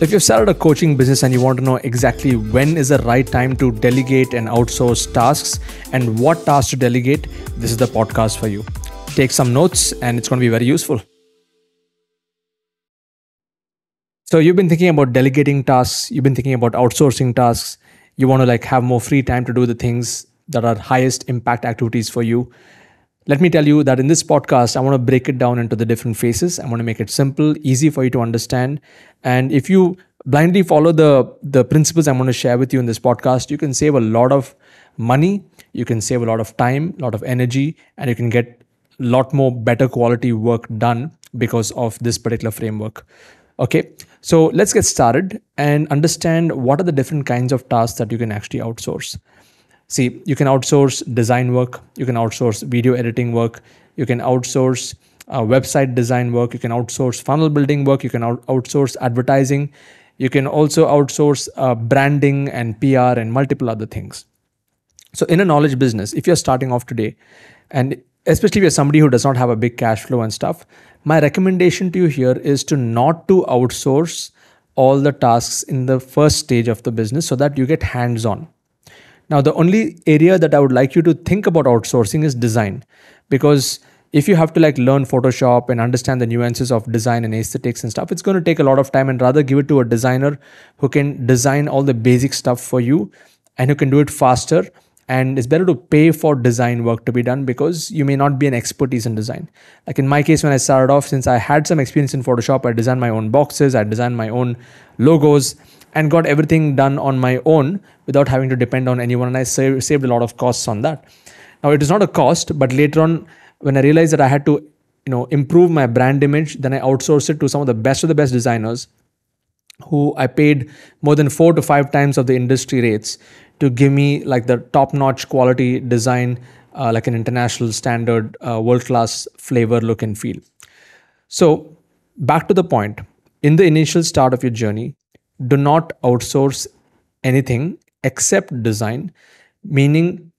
If you've started a coaching business and you want to know exactly when is the right time to delegate and outsource tasks and what tasks to delegate, this is the podcast for you. Take some notes and it's going to be very useful. So you've been thinking about delegating tasks, you've been thinking about outsourcing tasks. You want to like have more free time to do the things that are highest impact activities for you. Let me tell you that in this podcast, I want to break it down into the different phases. I want to make it simple, easy for you to understand. And if you blindly follow the, the principles I'm going to share with you in this podcast, you can save a lot of money, you can save a lot of time, a lot of energy, and you can get a lot more better quality work done because of this particular framework. Okay, so let's get started and understand what are the different kinds of tasks that you can actually outsource. See, you can outsource design work, you can outsource video editing work, you can outsource uh, website design work, you can outsource funnel building work, you can out- outsource advertising, you can also outsource uh, branding and PR and multiple other things. So, in a knowledge business, if you're starting off today, and especially if you're somebody who does not have a big cash flow and stuff, my recommendation to you here is to not to outsource all the tasks in the first stage of the business so that you get hands on now, the only area that I would like you to think about outsourcing is design, because if you have to like learn Photoshop and understand the nuances of design and aesthetics and stuff, it's going to take a lot of time and rather give it to a designer who can design all the basic stuff for you and who can do it faster. And it's better to pay for design work to be done because you may not be an expertise in design. Like in my case, when I started off, since I had some experience in Photoshop, I designed my own boxes, I designed my own logos and got everything done on my own without having to depend on anyone. And I save, saved a lot of costs on that. Now it is not a cost, but later on, when I realized that I had to, you know, improve my brand image, then I outsourced it to some of the best of the best designers who I paid more than four to five times of the industry rates to give me like the top-notch quality design, uh, like an international standard, uh, world-class flavor, look and feel. So back to the point. In the initial start of your journey, do not outsource anything except design, meaning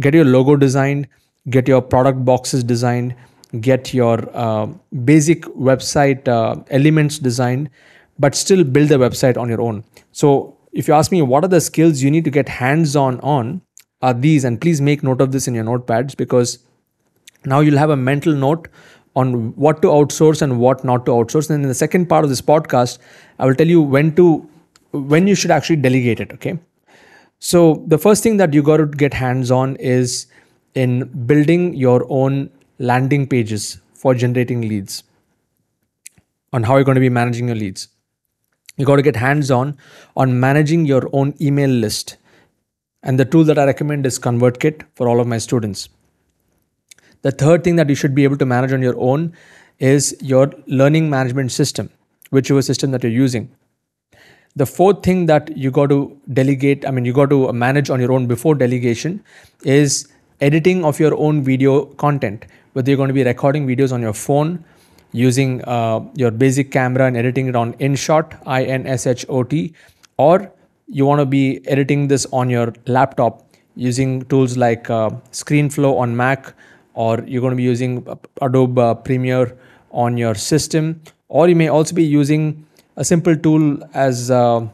get your logo designed, get your product boxes designed, get your uh, basic website uh, elements designed, but still build the website on your own. So, if you ask me what are the skills you need to get hands on on, are these, and please make note of this in your notepads because now you'll have a mental note on what to outsource and what not to outsource. And in the second part of this podcast, I will tell you when to when you should actually delegate it. Okay. So the first thing that you got to get hands on is in building your own landing pages for generating leads. On how you're going to be managing your leads. You got to get hands on on managing your own email list. And the tool that I recommend is ConvertKit for all of my students. The third thing that you should be able to manage on your own is your learning management system, whichever system that you're using. The fourth thing that you got to delegate, I mean, you got to manage on your own before delegation is editing of your own video content. Whether you're going to be recording videos on your phone, using uh, your basic camera and editing it on InShot, I N S H O T, or you want to be editing this on your laptop using tools like uh, ScreenFlow on Mac or you're going to be using Adobe uh, Premiere on your system, or you may also be using a simple tool as uh,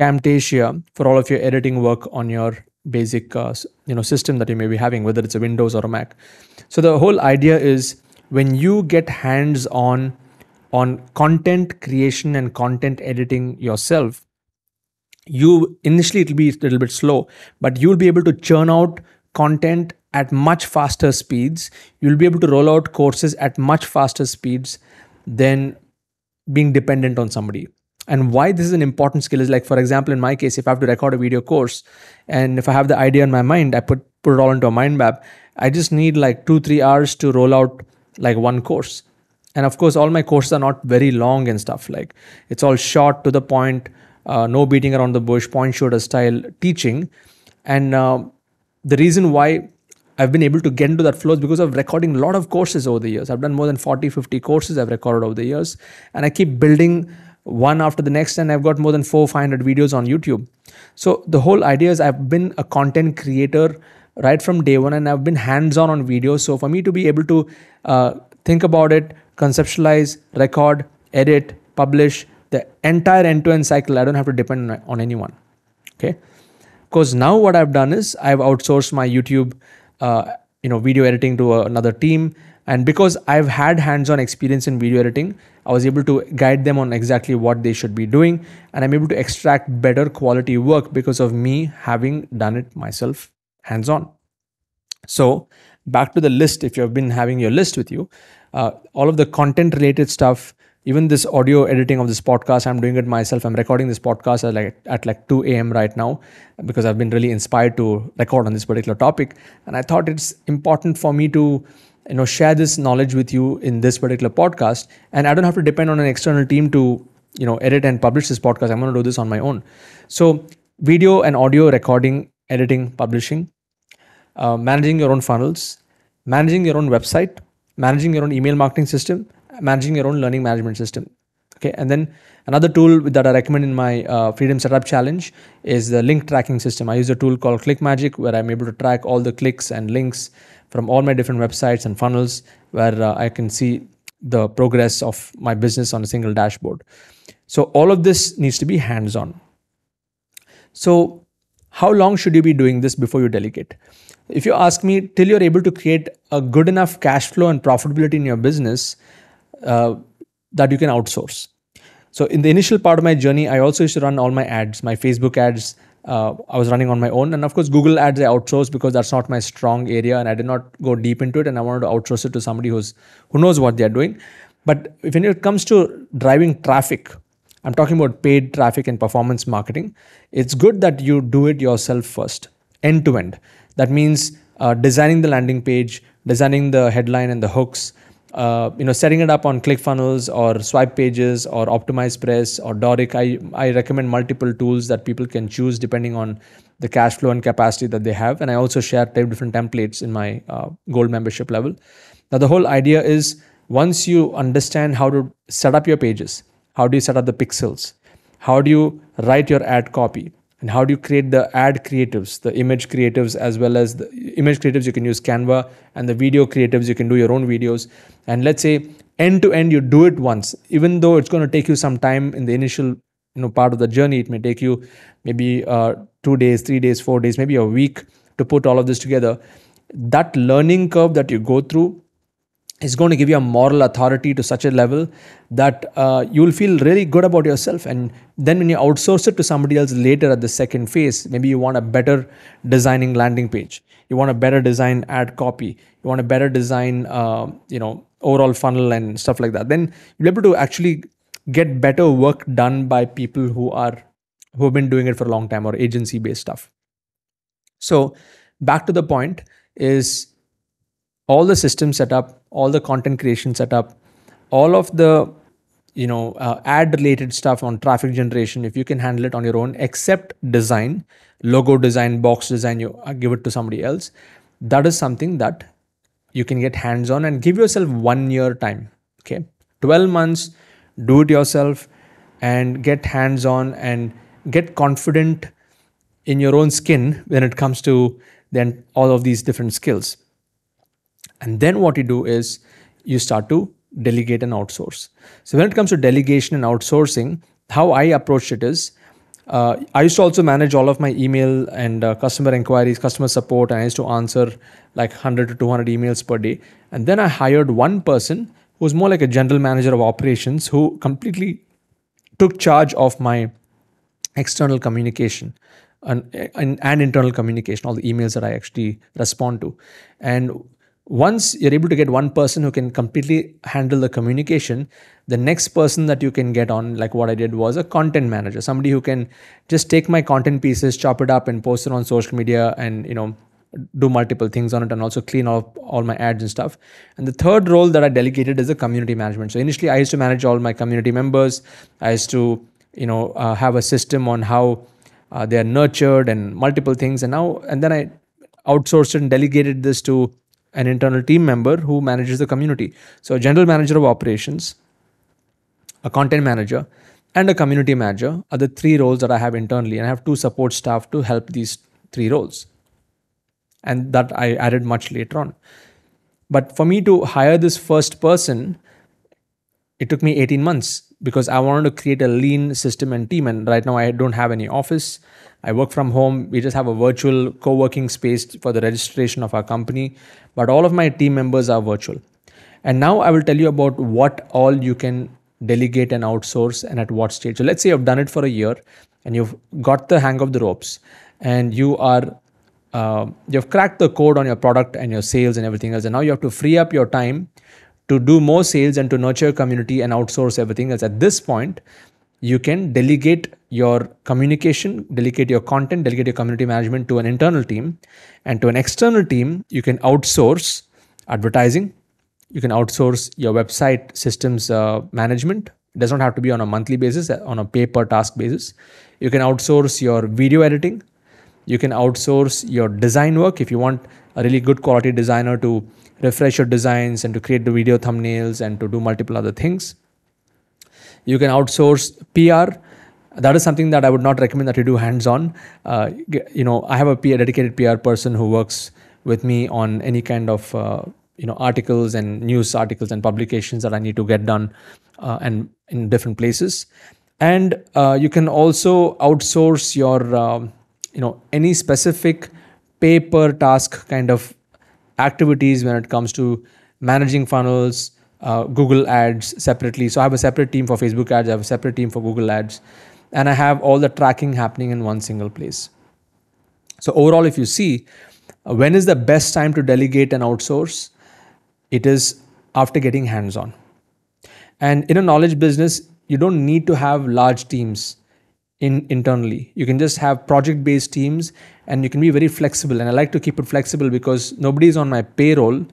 Camtasia for all of your editing work on your basic uh, you know system that you may be having, whether it's a Windows or a Mac. So the whole idea is when you get hands on on content creation and content editing yourself you initially it'll be a little bit slow but you'll be able to churn out content at much faster speeds. You'll be able to roll out courses at much faster speeds than being dependent on somebody. And why this is an important skill is like, for example, in my case, if I have to record a video course and if I have the idea in my mind, I put, put it all into a mind map. I just need like two, three hours to roll out like one course. And of course, all my courses are not very long and stuff. Like it's all short to the point, uh, no beating around the bush, point shooter style teaching. And uh, the reason why I've been able to get into that flow because of recording a lot of courses over the years. I've done more than 40, 50 courses I've recorded over the years. And I keep building one after the next, and I've got more than four, 500 videos on YouTube. So the whole idea is I've been a content creator right from day one, and I've been hands on on videos. So for me to be able to uh, think about it, conceptualize, record, edit, publish, the entire end-to-end cycle i don't have to depend on anyone okay because now what i've done is i've outsourced my youtube uh, you know video editing to another team. And because i've had hands-on experience in video editing i was able to guide them on exactly what they should be doing. And i'm able to extract better quality work because of me having done it myself hands-on. So back to the list if you've been having your list with you uh, all of the content related stuff even this audio editing of this podcast i'm doing it myself. I'm recording this podcast at like at like 2 a.m right now because i've been really inspired to record on this particular topic. And i thought it's important for me to you know share this knowledge with you in this particular podcast. And i don't have to depend on an external team to you know edit and publish this podcast. I'm going to do this on my own. So video and audio recording editing publishing uh, managing your own funnels managing your own website managing your own email marketing system managing your own learning management system okay and then another tool that i recommend in my uh, freedom setup challenge is the link tracking system i use a tool called clickmagick where i'm able to track all the clicks and links from all my different websites and funnels where uh, I can see the progress of my business on a single dashboard. So all of this needs to be hands on. So how long should you be doing this before you delegate? If you ask me, till you're able to create a good enough cash flow and profitability in your business uh, that you can outsource. So in the initial part of my journey, I also used to run all my ads, my Facebook ads, uh, I was running on my own. And of course, Google Ads I outsourced because that's not my strong area, and I did not go deep into it. And I wanted to outsource it to somebody who's who knows what they're doing. But when it comes to driving traffic, I'm talking about paid traffic and performance marketing. It's good that you do it yourself first, end to end. That means uh, designing the landing page, designing the headline and the hooks, uh, you know, setting it up on ClickFunnels or Swipe Pages or OptimizePress or Dorik. I, I recommend multiple tools that people can choose depending on the cash flow and capacity that they have. And I also share different templates in my uh, gold membership level. Now, the whole idea is once you understand how to set up your pages, how do you set up the pixels? How do you write your ad copy? And how do you create the ad creatives the image creatives as well as the image creatives? You can use canva and the video creatives. You can do your own videos. And let's say end to end you do it once. Even though it's going to take you some time in the initial you know part of the journey it may take you maybe uh, two days three days four days maybe a week to put all of this together. That learning curve that you go through is going to give you a moral authority to such a level that uh, you will feel really good about yourself. And then when you outsource it to somebody else later at the second phase, maybe you want a better designing landing page, you want a better design ad copy, you want a better design, uh, you know, overall funnel and stuff like that. Then you'll be able to actually get better work done by people who are who have been doing it for a long time or agency based stuff. So back to the point is all the system setup, all the content creation setup, all of the you know uh, ad related stuff on traffic generation if you can handle it on your own except design logo design box design you uh, give it to somebody else. That is something that you can get hands on and give yourself one year time okay? 12 months do it yourself and get hands on and get confident in your own skin when it comes to then all of these different skills and then what you do is you start to delegate and outsource. So when it comes to delegation and outsourcing, how I approached it is uh, I used to also manage all of my email and uh, customer inquiries, customer support, and I used to answer like 100 to 200 emails per day. And then I hired one person who was more like a general manager of operations who completely took charge of my external communication and, and, and internal communication, all the emails that I actually respond to. And once you're able to get one person who can completely handle the communication the next person that you can get on like what i did was a content manager somebody who can just take my content pieces chop it up and post it on social media and you know do multiple things on it and also clean up all my ads and stuff. And the third role that i delegated is a community management. So initially i used to manage all my community members. I used to you know uh, have a system on how uh, they are nurtured and multiple things. And now and then i outsourced and delegated this to an internal team member who manages the community. So, a general manager of operations, a content manager, and a community manager are the three roles that I have internally. And I have two support staff to help these three roles. And that I added much later on. But for me to hire this first person, it took me 18 months because I wanted to create a lean system and team. And right now, I don't have any office. I work from home. We just have a virtual co working space for the registration of our company. But all of my team members are virtual. And now I will tell you about what all you can delegate and outsource and at what stage. So let's say you've done it for a year and you've got the hang of the ropes and you are uh, you've cracked the code on your product and your sales and everything else and now you have to free up your time to do more sales and to nurture community and outsource everything else. At this point you can delegate your communication delegate your content delegate your community management to an internal team. And to an external team you can outsource advertising. You can outsource your website systems uh, management. It does not have to be on a monthly basis uh, on a pay per task basis. You can outsource your video editing. You can outsource your design work if you want a really good quality designer to refresh your designs and to create the video thumbnails and to do multiple other things. You can outsource pr that is something that i would not recommend that you do hands on uh, you know i have a PR, dedicated pr person who works with me on any kind of uh, you know articles and news articles and publications that i need to get done uh, and in different places. And uh, you can also outsource your um, you know any specific pay per task kind of activities when it comes to managing funnels uh, google ads separately. So i have a separate team for facebook ads i have a separate team for google ads and i have all the tracking happening in one single place. So overall if you see uh, when is the best time to delegate and outsource? It is after getting hands on and in a knowledge business you don't need to have large teams in internally. You can just have project based teams and you can be very flexible. And i like to keep it flexible because nobody is on my payroll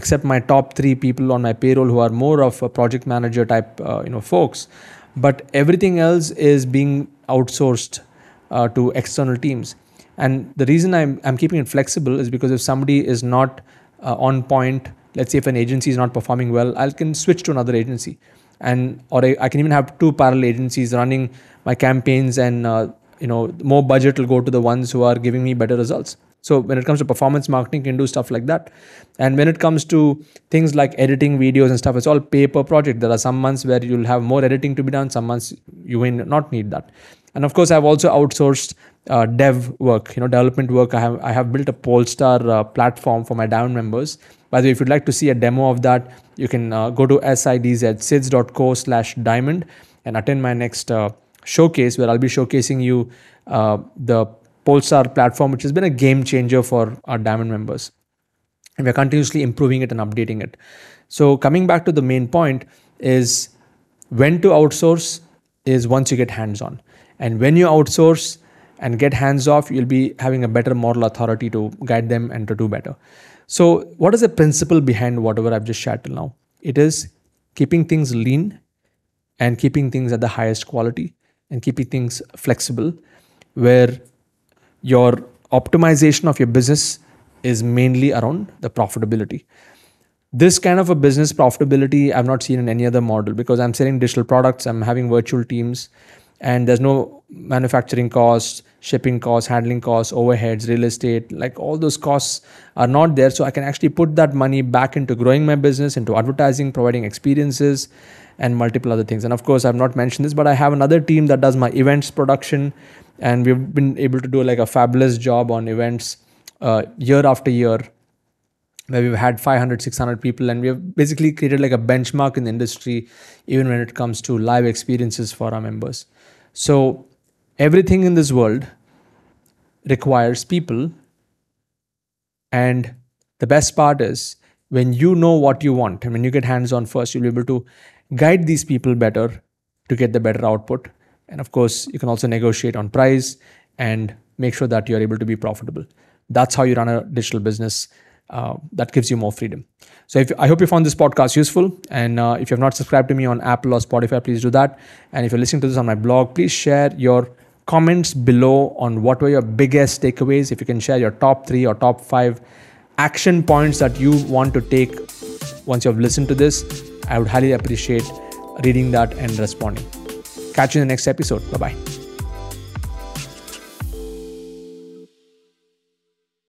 except my top 3 people on my payroll who are more of a project manager type uh, you know folks. But everything else is being outsourced uh, to external teams. And the reason I'm, I'm keeping it flexible is because if somebody is not uh, on point let's say if an agency is not performing well i can switch to another agency and or I, I, can even have two parallel agencies running my campaigns and uh, you know more budget will go to the ones who are giving me better results so when it comes to performance marketing you can do stuff like that. And when it comes to things like editing videos and stuff it's all pay per project. There are some months where you'll have more editing to be done. Some months you may not need that. And of course i've also outsourced uh, dev work you know development work. I have i have built a polestar uh, platform for my diamond members. By the way if you'd like to see a demo of that you can uh, go to sidzsids.co slash diamond and attend my next uh, showcase where I'll be showcasing you uh, the Polestar platform, which has been a game changer for our diamond members. And we're continuously improving it and updating it. So coming back to the main point is when to outsource is once you get hands on. And when you outsource and get hands off, you'll be having a better moral authority to guide them and to do better. So, what is the principle behind whatever I've just shared till now? It is keeping things lean and keeping things at the highest quality and keeping things flexible, where your optimization of your business is mainly around the profitability. This kind of a business profitability I've not seen in any other model because I'm selling digital products, I'm having virtual teams, and there's no manufacturing costs shipping costs handling costs overheads real estate like all those costs are not there so i can actually put that money back into growing my business into advertising providing experiences and multiple other things and of course i've not mentioned this but i have another team that does my events production and we've been able to do like a fabulous job on events uh, year after year where we've had 500 600 people and we have basically created like a benchmark in the industry even when it comes to live experiences for our members so, everything in this world requires people. And the best part is when you know what you want and when you get hands on first, you'll be able to guide these people better to get the better output. And of course, you can also negotiate on price and make sure that you're able to be profitable. That's how you run a digital business uh, that gives you more freedom. So if, I hope you found this podcast useful. And uh, if you have not subscribed to me on Apple or Spotify, please do that. And if you're listening to this on my blog, please share your comments below on what were your biggest takeaways. If you can share your top three or top five action points that you want to take once you have listened to this, I would highly appreciate reading that and responding. Catch you in the next episode. Bye bye.